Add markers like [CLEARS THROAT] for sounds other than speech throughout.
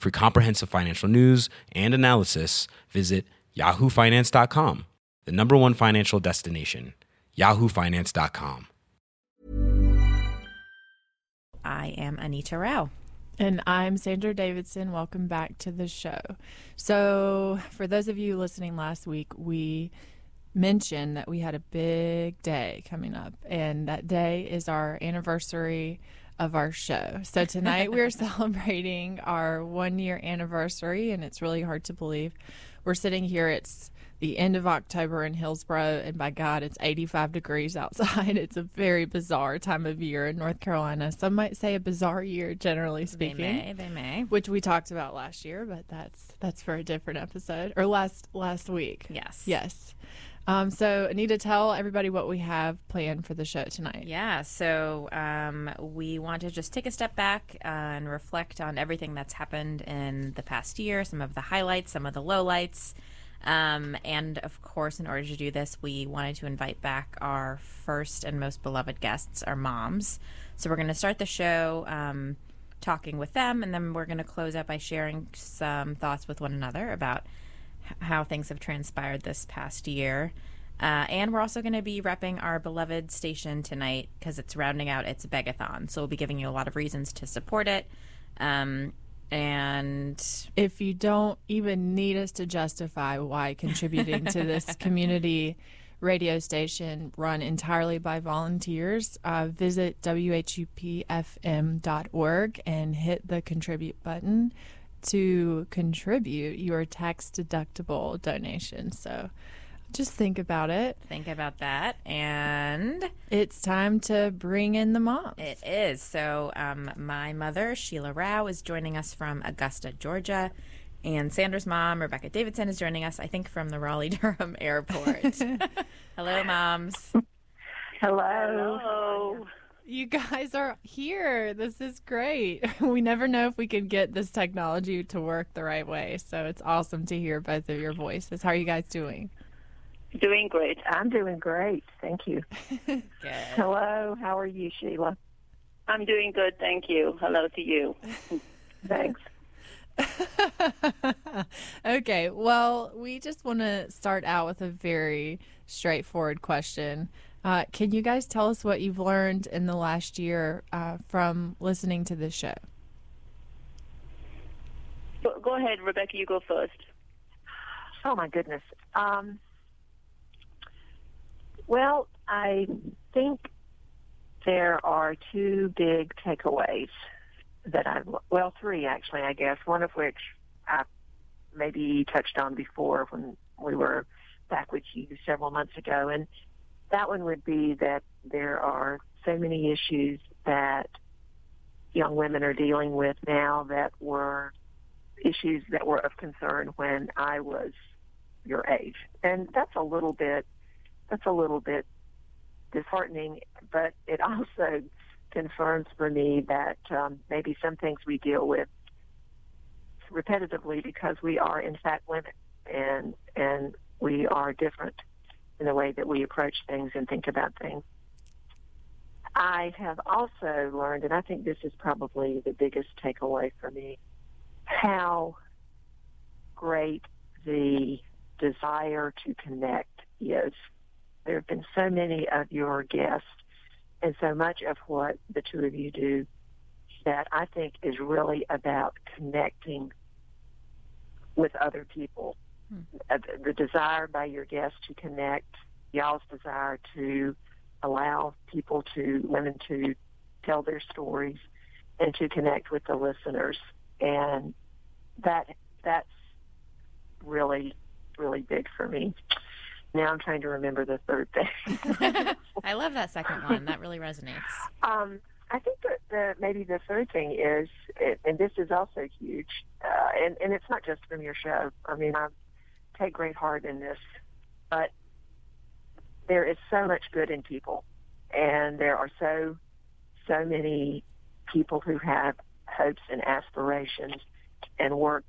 For comprehensive financial news and analysis, visit yahoofinance.com, the number one financial destination, yahoofinance.com. I am Anita Rao. And I'm Sandra Davidson. Welcome back to the show. So, for those of you listening last week, we mentioned that we had a big day coming up, and that day is our anniversary of our show. So, tonight we're [LAUGHS] celebrating our one year anniversary, and it's really hard to believe. We're sitting here, it's the end of October in Hillsborough, and by God, it's 85 degrees outside. [LAUGHS] It's a very bizarre time of year in North Carolina. Some might say a bizarre year, generally speaking. They may, they may. Which we talked about last year, but that's that's for a different episode or last last week. Yes. Yes. Um, so Anita, tell everybody what we have planned for the show tonight. Yeah, so um, we want to just take a step back uh, and reflect on everything that's happened in the past year, some of the highlights, some of the lowlights. Um, and of course, in order to do this, we wanted to invite back our first and most beloved guests, our moms. So we're going to start the show um, talking with them, and then we're going to close out by sharing some thoughts with one another about how things have transpired this past year. Uh, and we're also going to be repping our beloved station tonight because it's rounding out its Begathon. So we'll be giving you a lot of reasons to support it. Um, and If you don't even need us to justify why contributing to this [LAUGHS] community radio station run entirely by volunteers, uh, visit WHUPFM.org and hit the contribute button to contribute your tax deductible donation. So just think about it. think about that. And It's time to bring in the moms. It is. So, um, my mother, Sheila Rao, is joining us from Augusta, Georgia. And Sandra's mom, Rebecca Davidson, is joining us, I think, from the Raleigh [LAUGHS] Durham airport. [LAUGHS] Hello, moms. Hello. You guys are here. This is great. [LAUGHS] We never know if we can get this technology to work the right way. So it's awesome to hear both of your voices. How are you guys doing? Doing great. I'm doing great. Thank you. [LAUGHS] [LAUGHS] Good. Hello. How are you, Sheila? I'm doing good, thank you. Hello to you. Thanks. okay. Well, we just want to start out with a very straightforward question. Uh, can you guys tell us what you've learned in the last year uh, from listening to this show? Go, go ahead, Rebecca. You go first. Oh my goodness. Um, well, I think there are two big takeaways that I've well, three actually, I guess. One of which I maybe touched on before when we were back with you several months ago, and that one would be that there are so many issues that young women are dealing with now that were issues that were of concern when I was your age. And that's a little bit that's a little bit disheartening, but it [LAUGHS] also confirms for me that um, maybe some things we deal with repetitively because we are in fact women and and we are different in the way that we approach things and think about things. I have also learned, and I think this is probably the biggest takeaway for me, how great the desire to connect is. There have been so many of your guests and so much of what the two of you do that I think is really about connecting with other people. Uh, the- The desire by your guests to connect y'all's desire to allow people to women to tell their stories and to connect with the listeners and that that's really really big for me now i'm trying to remember the third thing [LAUGHS] I love that second one. That really resonates. um, I think that the, maybe the third thing is, and this is also huge, uh, and, and it's not just from your show. I mean, I take great heart in this, but there is so much good in people, and there are so so many people who have hopes and aspirations and work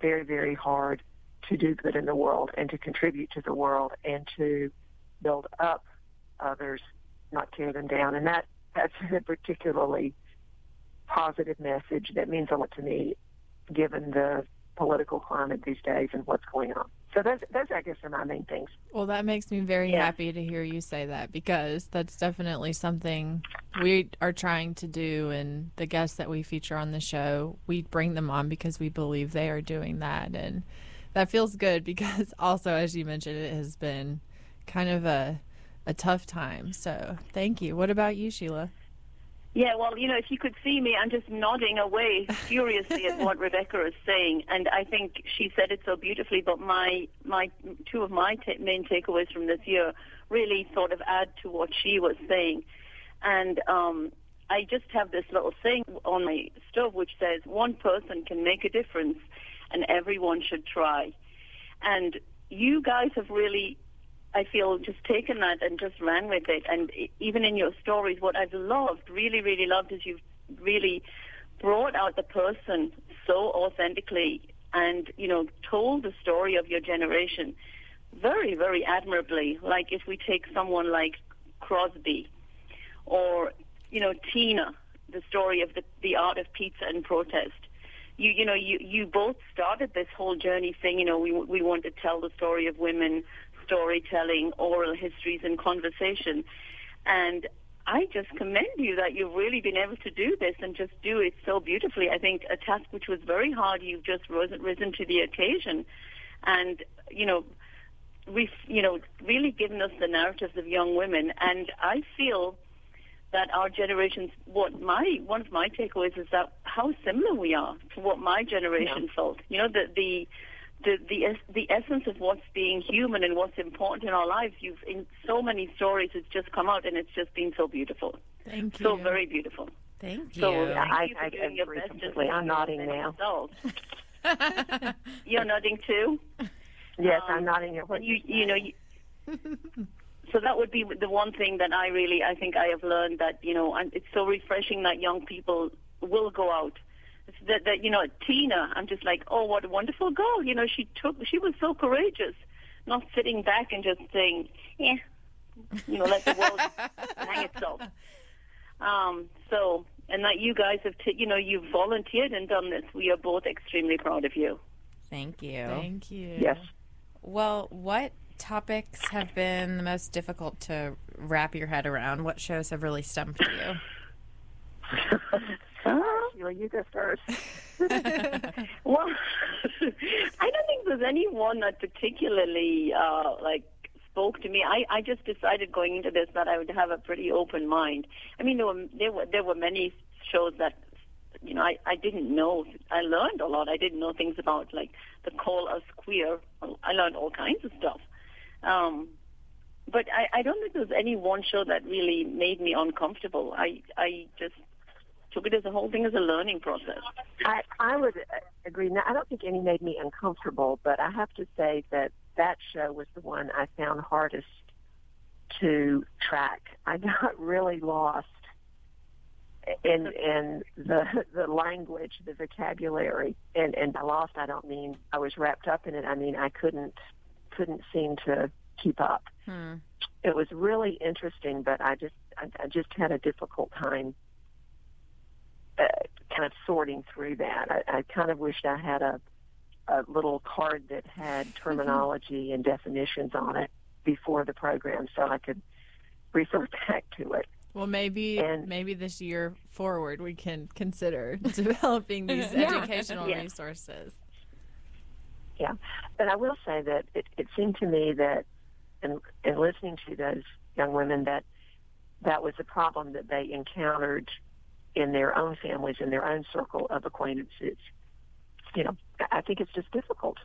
very very hard to do good in the world and to contribute to the world and to build up others, not tear them down, and that that's a particularly positive message that means a lot to me, given the political climate these days and what's going on. So those, those I guess, are my main things. Well, that makes me very Yeah. happy to hear you say that because that's definitely something we are trying to do. And the guests that we feature on the show, we bring them on because we believe they are doing that. And that feels good [LAUGHS] because also, as you mentioned, it has been kind of a, a tough time. So thank you. What about you, Sheila? Yeah, well, you know, if you could see me, I'm just nodding away [LAUGHS] furiously at what Rebecca is saying, and I think she said it so beautifully. But my my two of my ta main takeaways from this year really sort of add to what she was saying, and um, I just have this little thing on my stove which says one person can make a difference, and everyone should try. And you guys have really I feel just taken that and just ran with it. And even in your stories, what I've loved, really, really loved, is you've really brought out the person so authentically and, you know, told the story of your generation very, very admirably. Like if we take someone like Crosby or, you know, Tina, the story of the, the art of pizza and protest. You, you know, you, you both started this whole journey saying, you know, we, we want to tell the story of women, storytelling, oral histories, and conversation. And I just commend you that you've really been able to do this and just do it so beautifully. I think a task which was very hard, you've just risen, risen to the occasion. And, you know, we've, you know, really given us the narratives of young women. And I feel that our generations, what my, one of my takeaways is that how similar we are to what my generation felt. You know, the, the, the the the essence of what's being human and what's important in our lives. You've in so many stories, it's just come out, and it's just just been so beautiful, Thank you. so very beautiful. Thank you. So thank I- you I, doing I agree completely. I'm nodding now. [LAUGHS] You're nodding too. Yes, Um, I'm nodding at what And you you're know. You, [LAUGHS] so that would be the one thing that I really I think I have learned that you know and it's so refreshing that young people will go out. It's That, that you know Tina, I'm just like oh what a wonderful girl. You know she took she was so courageous, not sitting back and just saying yeah, you know let the world [LAUGHS] hang itself. Um, so and that you guys have t- you know you've volunteered and done this. We are both extremely proud of you. Thank you. Thank you. Yes. Well, what topics have been the most difficult to wrap your head around? What shows have really stumped you? [LAUGHS] Sheila, you go first. [LAUGHS] Well, [LAUGHS] I don't think there's any one that particularly uh, like spoke to me. I, I just decided going into this that I would have a pretty open mind. I mean, there were there were there were many shows that you know I, I didn't know. I learned a lot. I didn't know things about like the call us queer. I learned all kinds of stuff. Um, but I, I don't think there's any one show that really made me uncomfortable. I I just took it as a whole thing as a learning process. I, I would uh, agree. Now, I don't think any made me uncomfortable, but I have to say that that show was the one I found hardest to track. I [LAUGHS] got really lost in in the the language, the vocabulary, and and by lost I don't mean I was wrapped up in it. I mean I couldn't couldn't seem to keep up. Hmm. It was really interesting, but I just I, I just had a difficult time uh, kind of sorting through that. I, I kind of wished I had a a little card that had terminology and definitions on it before the program, so I could refer [LAUGHS] back to it. Well, maybe And- maybe this year forward we can consider [LAUGHS] developing these Yeah. educational Yeah. resources. Yeah, but I will say that it, it seemed to me that and and listening to those young women that that was a problem that they encountered in their own families, in their own circle of acquaintances. You know, I think it's just difficult.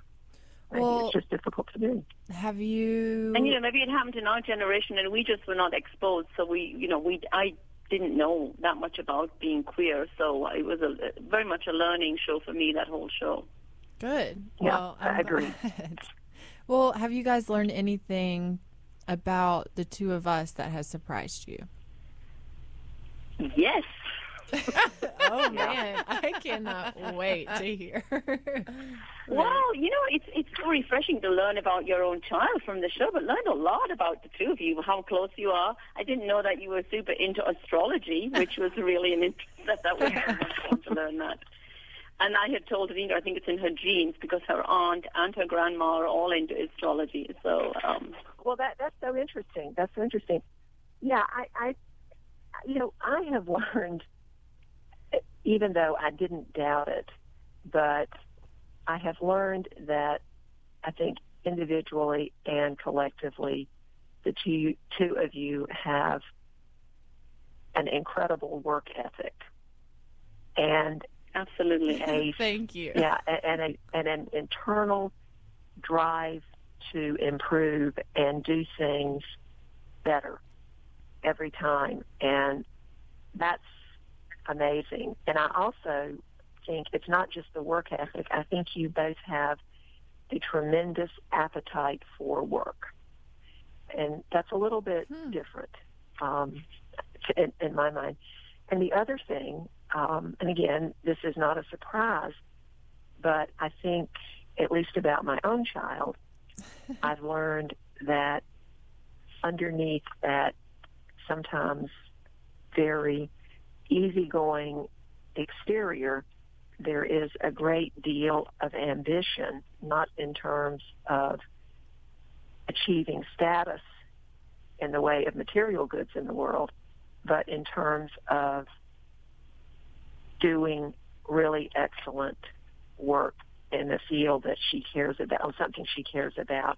Maybe Well- it's just difficult to do. Have you? And you know, maybe it happened in our generation, and we just were not exposed. So we, you know, we I didn't know that much about being queer. So it was a very much a learning show for me. That whole show. Good. Yeah, well, I I'm agree. glad. [LAUGHS] Well, have you guys learned anything about the two of us that has surprised you? Yes. [LAUGHS] Oh man, I cannot wait to hear. Well, you know, it's it's so refreshing to learn about your own child from the show, but learn a lot about the two of you, how close you are. I didn't know that you were super into astrology, which was [LAUGHS] really an interest. That, that was very fun to learn that. And I had told Rena, I think it's in her genes because her aunt and her grandma are all into astrology. So, um, Well, that that's so interesting. That's so interesting. Yeah, I, I you know, I have [LAUGHS] learned, even though I didn't doubt it, but I have learned that I think individually and collectively, the two two of you have an incredible work ethic and absolutely. a [LAUGHS] Thank you. yeah, and a, and an internal drive to improve and do things better every time, and that's amazing. And I also think it's not just the work ethic. I think you both have a tremendous appetite for work, and that's a little bit different um, in, in my mind. And the other thing, um, and again, this is not a surprise, but I think, at least about my own child, [LAUGHS] I've learned that underneath that sometimes very easygoing exterior, there is a great deal of ambition, not in terms of achieving status in the way of material goods in the world, but in terms of doing really excellent work in the field that she cares about, something she cares about,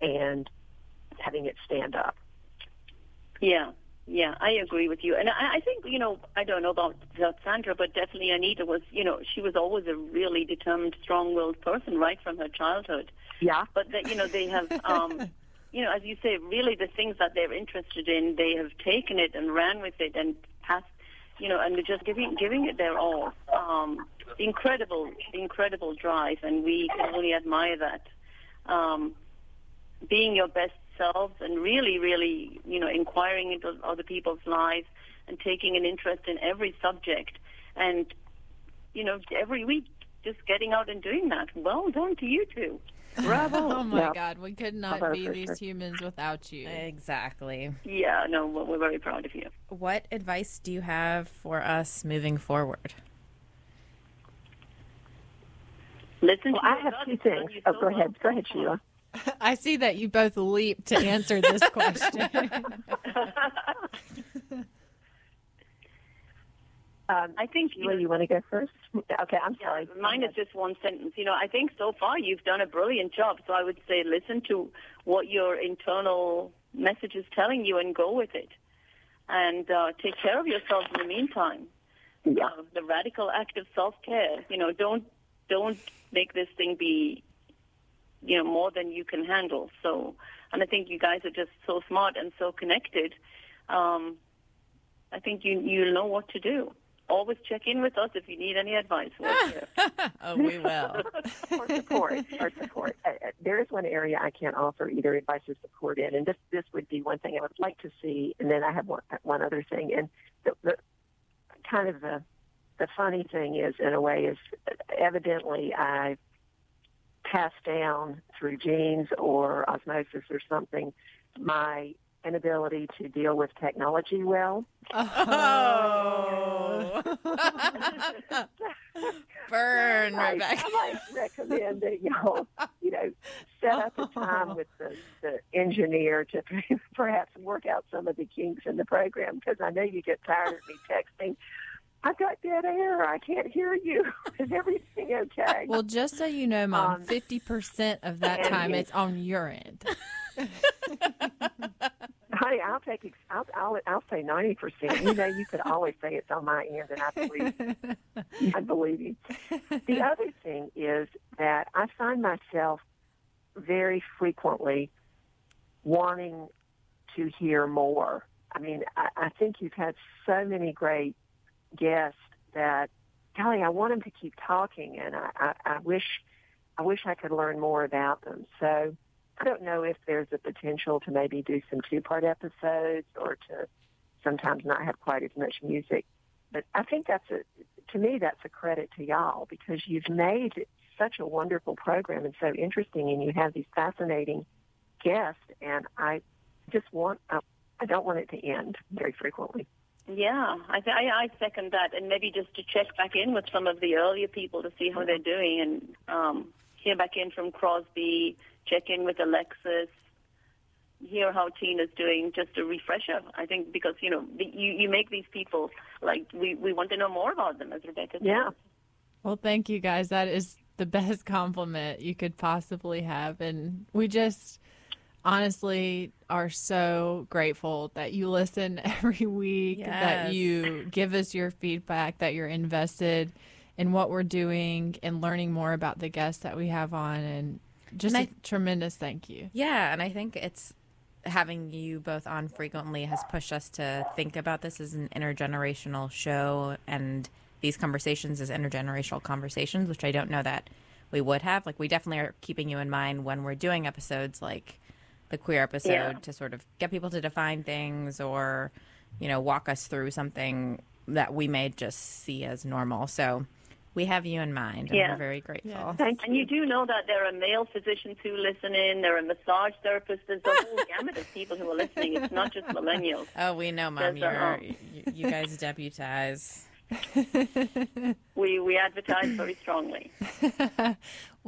and having it stand up. Yeah, yeah, I agree with you. And I, I think, you know, I don't know about, about Sandra, but definitely Anita was, you know, she was always a really determined, strong-willed person right from her childhood. Yeah, But that, you know, they have, um, [LAUGHS] you know, as you say, really the things that they're interested in, they have taken it and ran with it and passed, you know, and they're just giving giving it their all. Um, incredible, incredible drive, and we can only admire that. Um, being your best selves and really, really, you know, inquiring into other people's lives and taking an interest in every subject, and you know, every week just getting out and doing that. Well done to you two. Bravo. [LAUGHS] Oh my Yeah. God, we could not Bravo be these sure. humans without you. Exactly. yeah, no, we're we're very proud of you. What advice do you have for us moving forward? Listen well, to I have two things. Oh, go ahead. Go ahead, Sheila. I see that you both leap to answer this [LAUGHS] question. Um, I think you Sheila, know, you want to go first? Okay, I'm sorry. Mine is just one sentence. You know, I think so far you've done a brilliant job. So I would say listen to what your internal message is telling you and go with it. And uh, take care of yourself in the meantime. Yeah. Uh, the radical act of self-care. You know, don't don't make this thing be, you know, more than you can handle. So, and I think you guys are just so smart and so connected. Um, I think you you know what to do. Always check in with us if you need any advice. [LAUGHS] Oh, we will. [LAUGHS] or support, or support. Uh, uh, there is one area I can't offer either advice or support in, and this this would be one thing I would like to see. And then I have one one other thing, and the, the kind of the the funny thing is, in a way, is evidently I passed down through genes or osmosis or something my inability to deal with technology well. Oh. [LAUGHS] Burn, I, Rebecca. I might recommend that y'all, you know, set up a time with the, the engineer to [LAUGHS] perhaps work out some of the kinks in the program because I know you get tired of me texting. I've got dead air. I can't hear you. [LAUGHS] Is everything okay? well, just so you know, Mom, Um, fifty percent of that time it's on your end. [LAUGHS] [LAUGHS] Honey, I'll take. ex- I'll, I'll, I'll say ninety percent. You know, you could always say it's on my end, and I believe. I believe you. The other thing is that I find myself very frequently wanting to hear more. I mean, I, I think you've had so many great guests that, golly, I want them to keep talking, and I, I, I wish, I wish I could learn more about them. So I don't know if there's a potential to maybe do some two-part episodes or to sometimes not have quite as much music. But I think that's a, to me, that's a credit to y'all because you've made such a wonderful program and so interesting, and you have these fascinating guests, and I just want, I don't want it to end very frequently. Yeah, I, th- I I second that, and maybe just to check back in with some of the earlier people to see how they're doing, and um, hear back in from Crosby, check in with Alexis, hear how Tina's doing, just a refresher. I think because you know the, you you make these people like we we want to know more about them, as Rebecca said. Yeah. Well, thank you guys. That is the [LAUGHS] best compliment you could possibly have. And we just honestly are so grateful that you listen [LAUGHS] every week, that you give us your feedback, that you're invested in what we're doing and learning more about the guests that we have on. And just And a I- tremendous thank you. Yeah, and I think it's having you both on frequently has pushed us to think about this as an intergenerational show and these conversations as intergenerational conversations, which I don't know that we would have. Like, we definitely are keeping you in mind when we're doing episodes like the queer episode Yeah. to sort of get people to define things or, you know, walk us through something that we may just see as normal. So we have you in mind, and Yeah. we're very grateful. Thank And you do know that there are male physicians who listen in, there are massage therapists, there's a whole [LAUGHS] gamut of people who are listening. It's not just millennials. Oh, we know, Mom. You're, you, you guys [LAUGHS] deputize. [LAUGHS] We we advertise very strongly. [LAUGHS]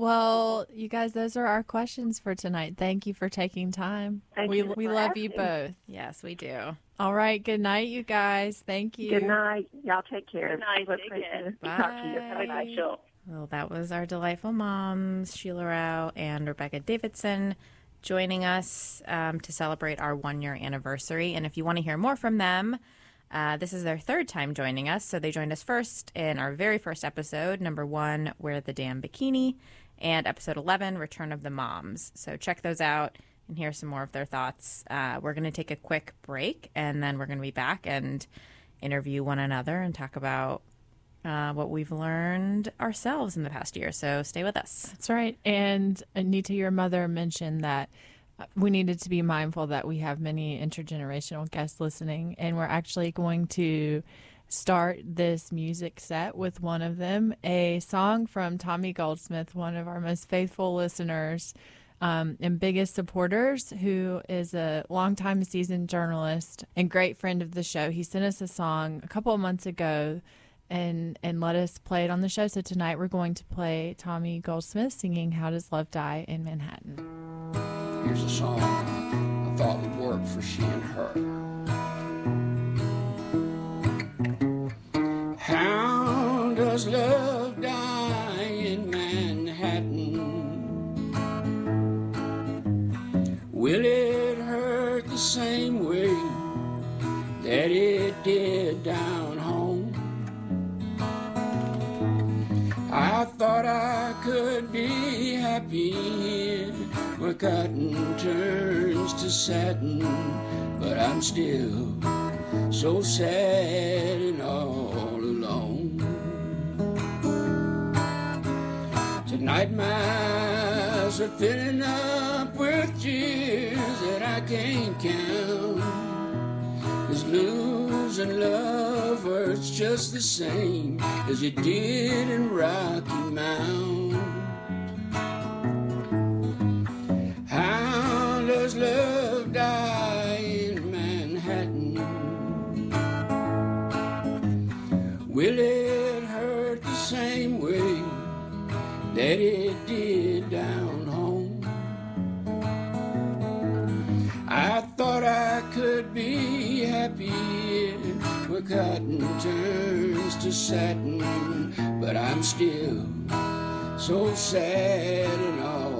Well, you guys, those are our questions for tonight. Thank you for taking time. Thank we you we for love you both. Yes, we do. All right. Good night, you guys. Thank you. Good night. Y'all take care. Good night. Take care. to talk to you. Bye. Bye bye, show. Well, that was our delightful moms, Sheila Rao and Rebecca Davidson, joining us um, to celebrate our one year anniversary. And if you want to hear more from them, uh, this is their third time joining us. So they joined us first in our very first episode, number one, Wear the Damn Bikini, and episode 11, Return of the Moms. So check those out and hear some more of their thoughts. Uh, we're going to take a quick break and then we're going to be back and interview one another and talk about uh, what we've learned ourselves in the past year. So stay with us. That's right. And Anita, your mother mentioned that we needed to be mindful that we have many intergenerational guests listening, and we're actually going to start this music set with one of them, a song from Tommy Goldsmith, one of our most faithful listeners. Um, and biggest supporters, who is a longtime seasoned journalist and great friend of the show. He sent us a song a couple of months ago and and let us play it on the show. So tonight we're going to play Tommy Goldsmith singing "How Does Love Die" in Manhattan. Song I thought would work for she and her. How does love die in Manhattan? Will it hurt the same way that it did down home? I thought I could be happy where cotton turns to satin, but I'm still so sad and all alone. Tonight my eyes are filling up with tears that I can't count. Cause losing love hurts just the same as it did in Rocky Mount. Does love die in Manhattan? Will it hurt the same way that it did down home? I thought I could be happy where cotton turns to satin, but I'm still so sad and all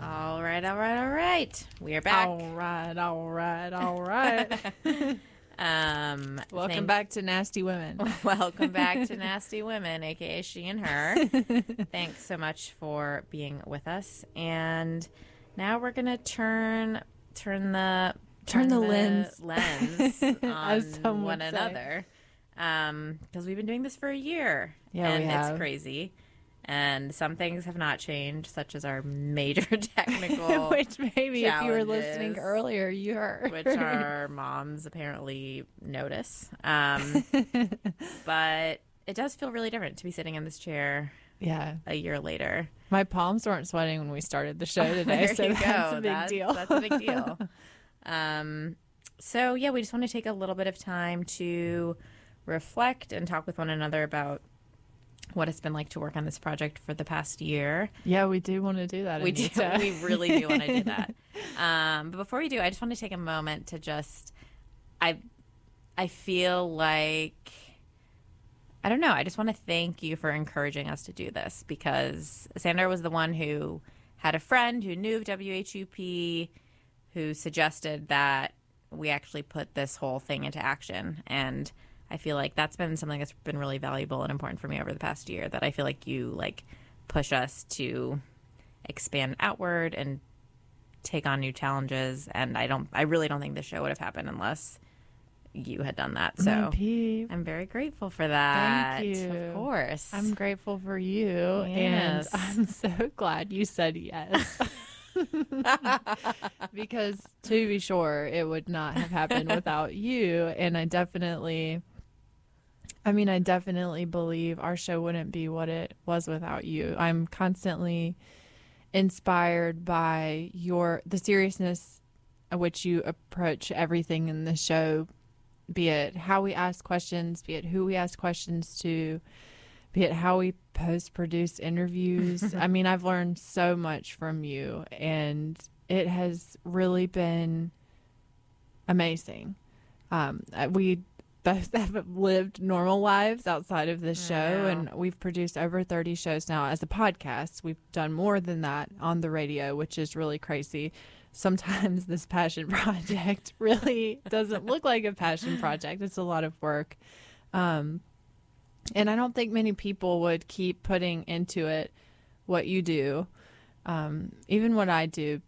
All right, all right, all right. We are back. All right, all right, all right. [LAUGHS] [LAUGHS] Um, Welcome thank- back to Nasty Women. [LAUGHS] Welcome back to Nasty Women, aka She and Her. Thanks so much for being with us. And now we're gonna turn turn the Turn the lens. lens on one another. Um, because we've been doing this for a year. Yeah, we and have. it's crazy. And some things have not changed, such as our major [LAUGHS] [LAUGHS] technical Which maybe if you were listening earlier, you heard. which [LAUGHS] our moms apparently notice. Um, but it does feel really different to be sitting in this chair yeah. a year later. My palms weren't sweating when we started the show today, so that's go. a big that's, deal. That's a big deal. um, so yeah, we just want to take a little bit of time to reflect and talk with one another about what it's been like to work on this project for the past year. yeah, we do want to do that. We do. [LAUGHS] We really do want to do that. [LAUGHS] Um, but before we do, I just want to take a moment to just, I, I feel like, I don't know. I just want to thank you for encouraging us to do this because Sandra was the one who had a friend who knew of WHUP, who suggested that we actually put this whole thing into action and. I feel like that's been something that's been really valuable and important for me over the past year. That I feel like you like push us to expand outward and take on new challenges and i don't i really don't think the show would have happened unless you had done that so i'm very grateful for that Thank you. of course I'm grateful for you, Yes. and I'm [LAUGHS] so glad you said yes. [LAUGHS] because to be sure, it would not have happened without you. And I definitely, I mean, I definitely believe our show wouldn't be what it was without you. I'm constantly inspired by your the seriousness at which you approach everything in the show be it how we ask questions be it who we ask questions to be it how we post produce interviews [LAUGHS] i mean i've learned so much from you and it has really been amazing um, uh, we both [LAUGHS] have lived normal lives outside of this show and we've produced over 30 shows now as a podcast. We've done more than that on the radio which is really crazy. Sometimes this passion [LAUGHS] project really doesn't look like a passion project. It's a lot of work. Um, and i don't think many people would keep putting into it what you do um, even what i do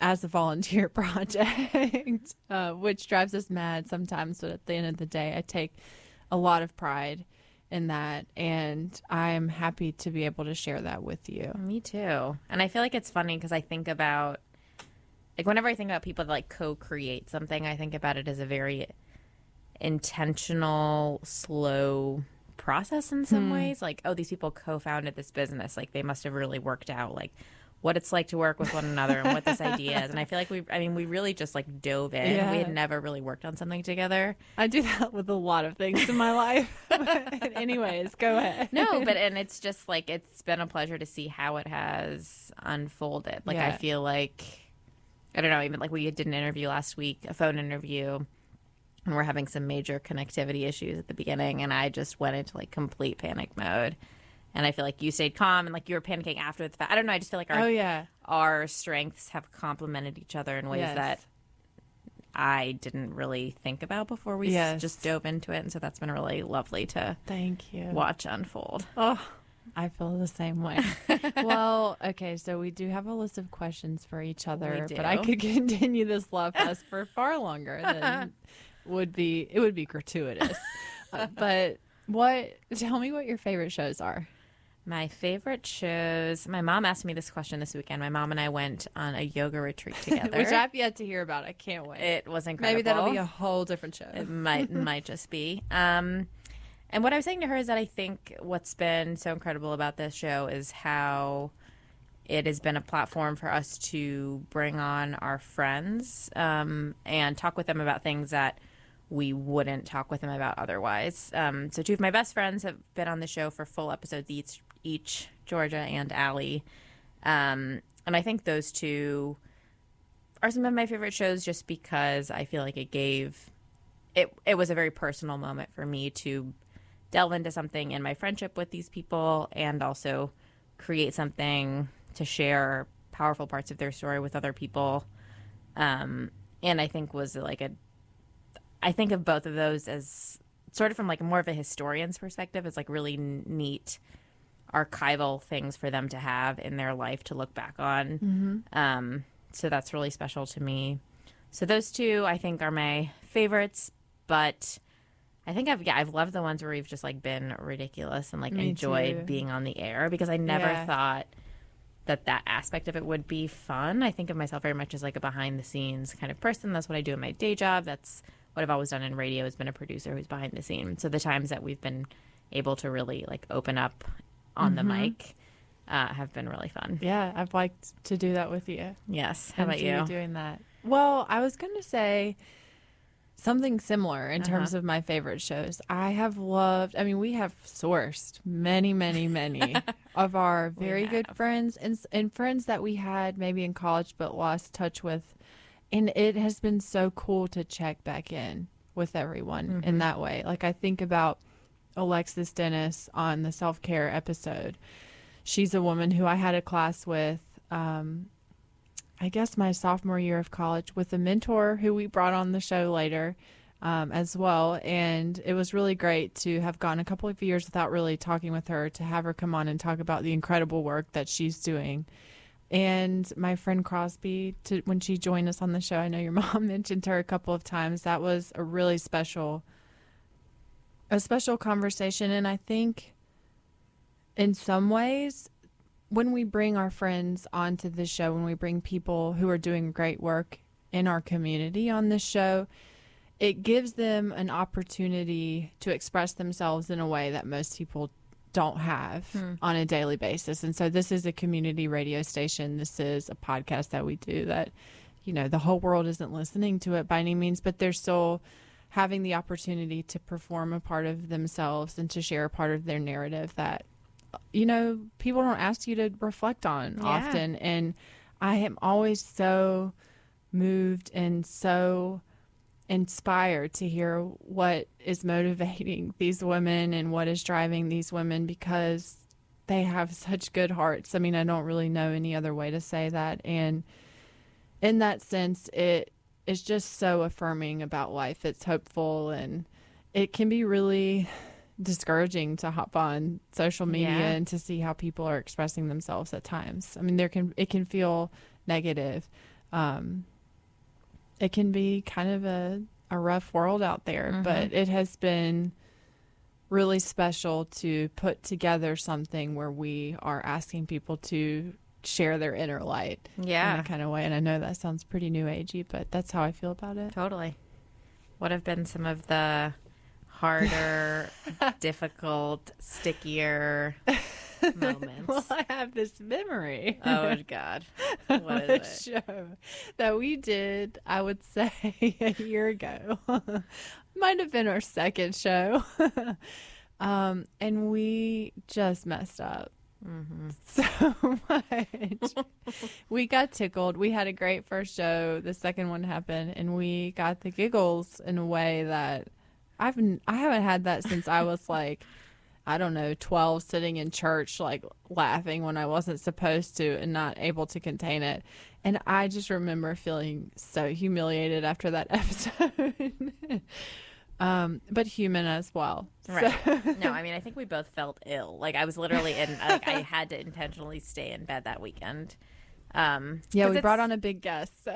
as a volunteer [LAUGHS] project, uh, which drives us mad sometimes. But at the end of the day, I take a lot of pride in that, and I'm happy to be able to share that with you. me too and i feel like it's funny because i think about like whenever i think about people that like co-create something i think about it as a very intentional slow process in some ways like oh these people co-founded this business like they must have really worked out like what it's like to work with one another and what this idea is and i feel like we i mean we really just like dove in Yeah. we had never really worked on something together I do that with a lot of things in my life. [LAUGHS] Anyways, go ahead. no but [LAUGHS] and it's just like it's been a pleasure to see how it has unfolded like i feel like i don't know even like we did an interview last week a phone interview and we're having some major connectivity issues at the beginning and i just went into like complete panic mode and i feel like you stayed calm and like you were panicking after the fact i don't know i just feel like our Oh yeah, our strengths have complemented each other in ways Yes. that I didn't really think about before we Yes. just dove into it, and so that's been really lovely to thank you. watch unfold. Oh, I feel the same way. [LAUGHS] well, okay, so we do have a list of questions for each other, but I could [LAUGHS] continue this love fest for far longer than would be it would be gratuitous. [LAUGHS] Uh, but what tell me what your favorite shows are. My favorite shows. My mom asked me this question this weekend. My mom and I went on a yoga retreat [LAUGHS] together. Which I've yet to hear about. I can't wait. it was incredible. Maybe that'll be a whole different show. It might [LAUGHS] might just be. Um, and what I was saying to her is that I think what's been so incredible about this show is how it has been a platform for us to bring on our friends um, and talk with them about things that we wouldn't talk with them about otherwise. Um, so two of my best friends have been on the show for full episodes each, each Georgia and Allie. Um, and I think those two are some of my favorite shows just because I feel like it gave it it was a very personal moment for me to delve into something in my friendship with these people and also create something to share powerful parts of their story with other people um, and i think was like a i think of both of those as sort of from like more of a historian's perspective as like really neat archival things for them to have in their life to look back on um, so that's really special to me so those two I think are my favorites, but I think I've yeah, I've loved the ones where we've just like been ridiculous and like Me enjoyed too. being on the air because I never Yeah. thought that that aspect of it would be fun. I think of myself very much as like a behind the scenes kind of person. That's what I do in my day job. That's what I've always done in radio has been a producer who's behind the scenes. So the times that we've been able to really like open up on the mic uh, have been really fun. yeah, I've liked to do that with you. Yes. How about you? doing that? Well, I was going to say something similar in terms Uh-huh. of my favorite shows. I have loved. I mean, we have sourced many, many, many [LAUGHS] of our very good friends and and friends that we had maybe in college but lost touch with, and it has been so cool to check back in with everyone Mm-hmm. in that way. Like I think about Alexis Dennis on the self care episode. She's a woman who I had a class with. Um, I guess my sophomore year of college with a mentor who we brought on the show later um, as well. And it was really great to have gone a couple of years without really talking with her, to have her come on and talk about the incredible work that she's doing. And my friend Crosby, to, when she joined us on the show, I know your [LAUGHS] mom mentioned her a couple of times. That was a really special, a special conversation. And I think in some ways, when we bring our friends onto the show, when we bring people who are doing great work in our community on this show, it gives them an opportunity to express themselves in a way that most people don't have hmm. on a daily basis. And so this is a community radio station. This is a podcast that we do that, you know, the whole world isn't listening to it by any means, but they're still having the opportunity to perform a part of themselves and to share a part of their narrative that you know, people don't ask you to reflect on Yeah. often. And I am always so moved and so inspired to hear what is motivating [LAUGHS] these women and what is driving these women because they have such good hearts. I mean, I don't really know any other way to say that. And in that sense, it is just so affirming about life. It's hopeful and it can be really discouraging to hop on social media Yeah. and to see how people are expressing themselves at times. I mean, there can it can feel negative. Um, it can be kind of a a rough world out there, but it has been really special to put together something where we are asking people to share their inner light Yeah. in a kind of way. And I know that sounds pretty new agey, but that's how I feel about it. Totally. What have been some of the harder, [LAUGHS] difficult, stickier [LAUGHS] moments? Well, I have this memory. oh God, [LAUGHS] what a it? show that we did, I would say, a year ago. Might have been our second show. um, and we just messed up Mm-hmm. [LAUGHS] so much. we got tickled. We had a great first show. The second one happened, and we got the giggles in a way that I've I haven't had that since I was like I don't know, 12 sitting in church, like laughing when I wasn't supposed to and not able to contain it. And I just remember feeling so humiliated after that [LAUGHS] episode. Um, but human as well. Right. So- [LAUGHS] no, I mean, I think we both felt ill. Like I was literally in. [LAUGHS] Like I had to intentionally stay in bed that weekend. Um, yeah, we brought on a big guest. So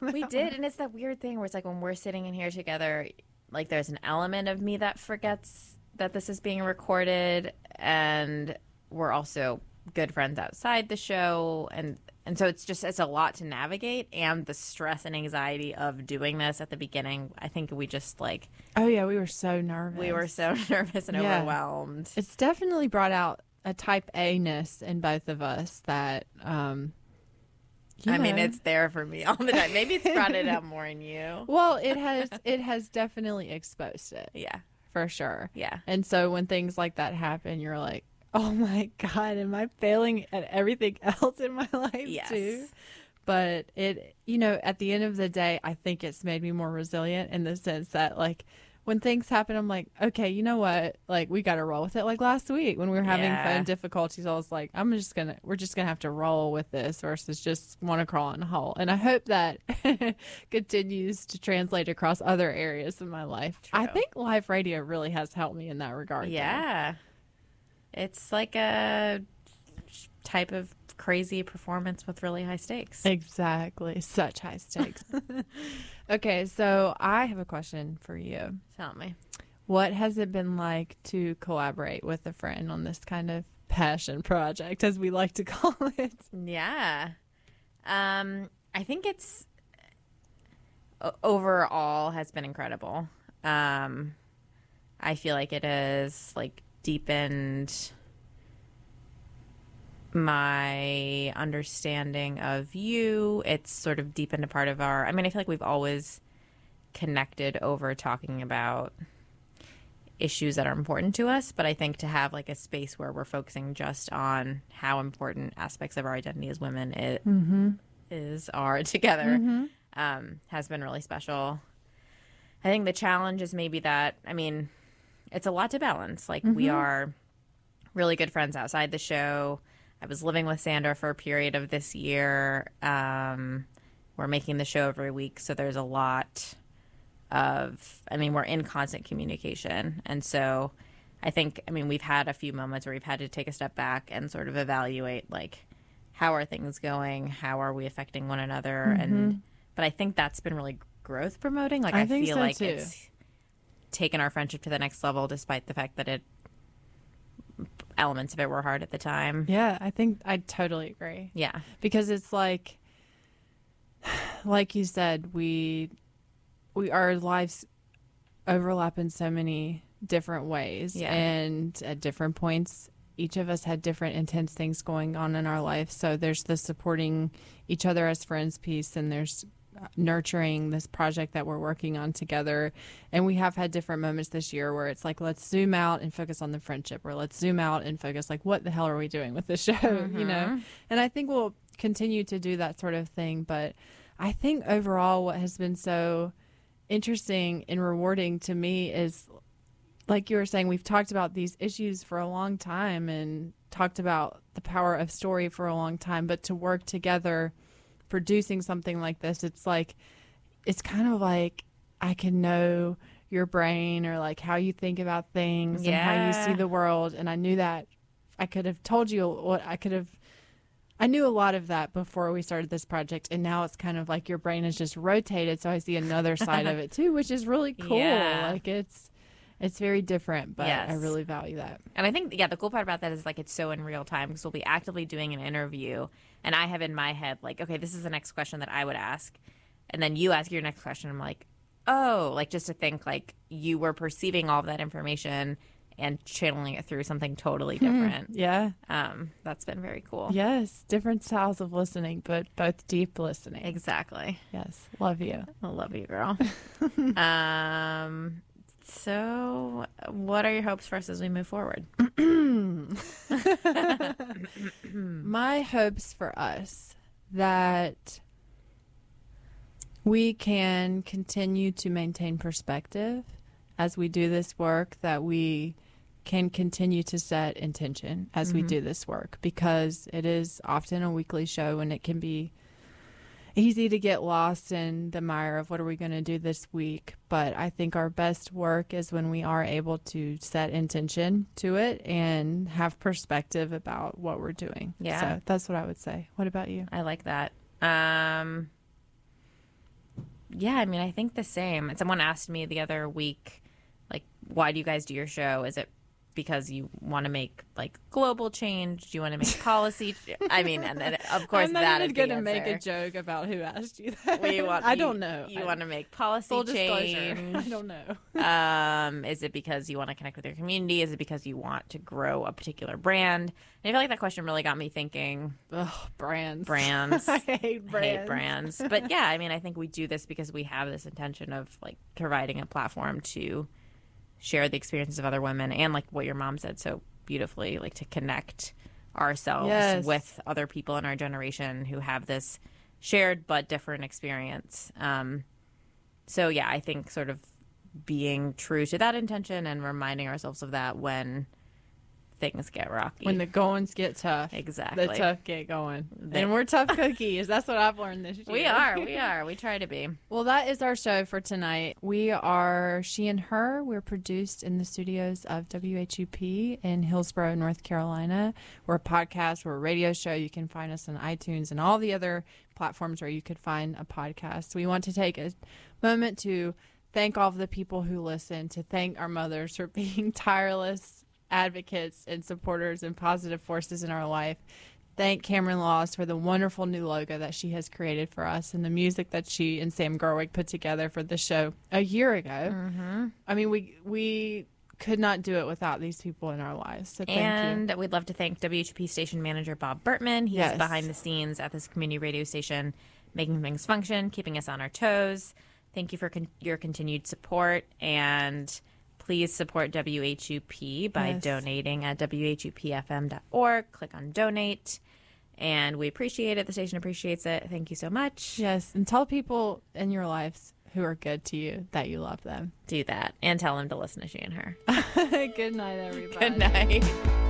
we [LAUGHS] did, and it's that weird thing where it's like when we're sitting in here together, like there's an element of me that forgets that this is being recorded, and we're also good friends outside the show, and and so it's just it's a lot to navigate, and the stress and anxiety of doing this at the beginning. I think we just like Oh yeah, we were so nervous. we were so [LAUGHS] nervous and Yeah. overwhelmed. It's definitely brought out a type A ness in both of us that um you I mean, it's there for me all the time. Maybe it's brought it out more in you. [LAUGHS] well, it has it has definitely exposed it. Yeah. For sure. Yeah. And so when things like that happen, you're like, "Oh my god, am I failing at everything [LAUGHS] else in my life Yes. too?" But it, you know, at the end of the day, I think it's made me more resilient in the sense that like when things happen, I'm like, okay, you know what? Like we got to roll with it. Like last week when we were having Yeah. phone difficulties, I was like, I'm just gonna, we're just gonna have to roll with this versus just want to crawl in a hole. And I hope that [LAUGHS] continues to translate across other areas of my life. I think live radio really has helped me in that regard. though. It's like a type of crazy performance with really high stakes. Exactly. Such high stakes. [LAUGHS] okay, so I have a question for you. Tell me. What has it been like to collaborate with a friend on this kind of passion project, as we like to [LAUGHS] call it? Yeah. Um, I think it's overall has been incredible. Um, I feel like it is like deepened my understanding of you. It's sort of deepened a part of our. I mean, I feel like we've always connected over talking about issues that are important to us, but I think to have like a space where we're focusing just on how important aspects of our identity as women it Mhm. is are [LAUGHS] together Mhm. um, has been really special. I think the challenge is maybe that I mean, it's a lot to balance. Like we Mhm. are really good friends outside the show. I was living with Sandra for a period of this year. Um, we're making the show every week, so there's a lot of I mean, we're in constant communication. And so I think I mean, we've had a few moments where we've had to take a step back and sort of evaluate like how are things going? How are we affecting one another? And Mhm. but I think that's been really growth promoting. Like I, I feel so, like too. it's taken our friendship to the next level despite the fact that it elements of it were hard at the time. Yeah, I think I totally agree. Yeah. Because it's like like you said, we we our lives overlap in so many different ways Yeah. and at different points each of us had different intense things going on in our life. So there's the supporting each other as friends piece and there's nurturing this project that we're working on together. And we have had different moments this year where it's like, let's zoom out and focus on the friendship, or let's zoom out and focus, like, what the hell are we doing with this [LAUGHS] show? You know? Mhm. And I think we'll continue to do that sort of thing. But I think overall, what has been so interesting and rewarding to me is like you were saying, we've talked about these issues for a long time and talked about the power of story for a long time, but to work together producing something like this, it's like, it's kind of like I can know your brain or like how you think about things and how you see the world. And I knew that I could have told you what I could have. I knew a lot of that before we started this project, and now it's kind of like your brain is just rotated, so I see another side of [LAUGHS] it too, which is really cool. Yeah. Like it's it's very different, but I really value that. And I think, yeah, the cool part about that is like it's so in real time because we'll be actively doing an interview, and I have in my head like, okay, this is the next question that I would ask, and then you ask your next question. I'm like, oh, like just to think like you were perceiving all of that information and channeling it through something totally different. Yeah. Um, that's been very cool. Yes, different styles of listening, but both deep listening. Exactly. Yes, love you. I love you, girl. [LAUGHS] um, so what are your hopes for us as we move forward? [CLEARS THROAT] [LAUGHS] My hopes for us that we can continue to maintain perspective as we do this work, that we can continue to set intention as we Mhm. do this work because it is often a weekly show and it can be easy to get lost in the mire of what are we going to do this week. But I think our best work is when we are able to set intention to it and have perspective about what we're doing. Yeah. So that's what I would say. What about you? I like that. Um, yeah, I mean, I think the same. Someone asked me the other week, like, why do you guys do your show? Is it because you want to make like global change? Do you want to make policy? ch- I mean, and then of course I'm not that even gonna make a joke about who asked you that. We want, [LAUGHS] I you- don't know. You I- want to make policy full [LAUGHS] change. I don't know. [LAUGHS] um, is it because you want to connect with your community? Is it because you want to grow a particular brand? And I feel like that question really got me thinking. Ugh, brands. Brands. I hate brands. hate brands. But yeah, I mean, I think we do this because we have this intention of like providing a platform to share the experiences of other women and like what your mom said so beautifully, like to connect ourselves Yes. with other people in our generation who have this shared but different experience. Um, so yeah, I think sort of being true to that intention and reminding ourselves of that when things get rocky. When the goings get tough. Exactly. The tough get going. They- and we're tough cookies. That's what I've learned this year. we are, we [LAUGHS] are, we try to be. Well, that is our show for tonight. We are She and Her. We're produced in the studios of WHUP in Hillsborough, North Carolina. We're a podcast, we're a radio show. You can find us on iTunes and all the other platforms where you could find a podcast. We want to take a moment to thank all of the people who listen, to thank our mothers for [LAUGHS] being tireless advocates and supporters and positive forces in our life thank Cameron Laws for the wonderful new logo that she has created for us and the music that she and Sam Gerwig put together for the show a year ago. Mm-hmm. I mean, we we could not do it without these people in our lives. So thank you. and we'd love to thank WHUP station manager Bob Burtman. He's Yes. behind the scenes at this community radio station, making things function, keeping us on our toes. Thank you for con- your continued support, and please support WHUP by Yes. donating at whupfm.org. Click on donate, and we appreciate it. The station appreciates it. Thank you so much. Yes, and tell people in your lives who are good to you that you love them. Do that, and tell them to listen to She and Her. [LAUGHS] good night, everybody. Good night.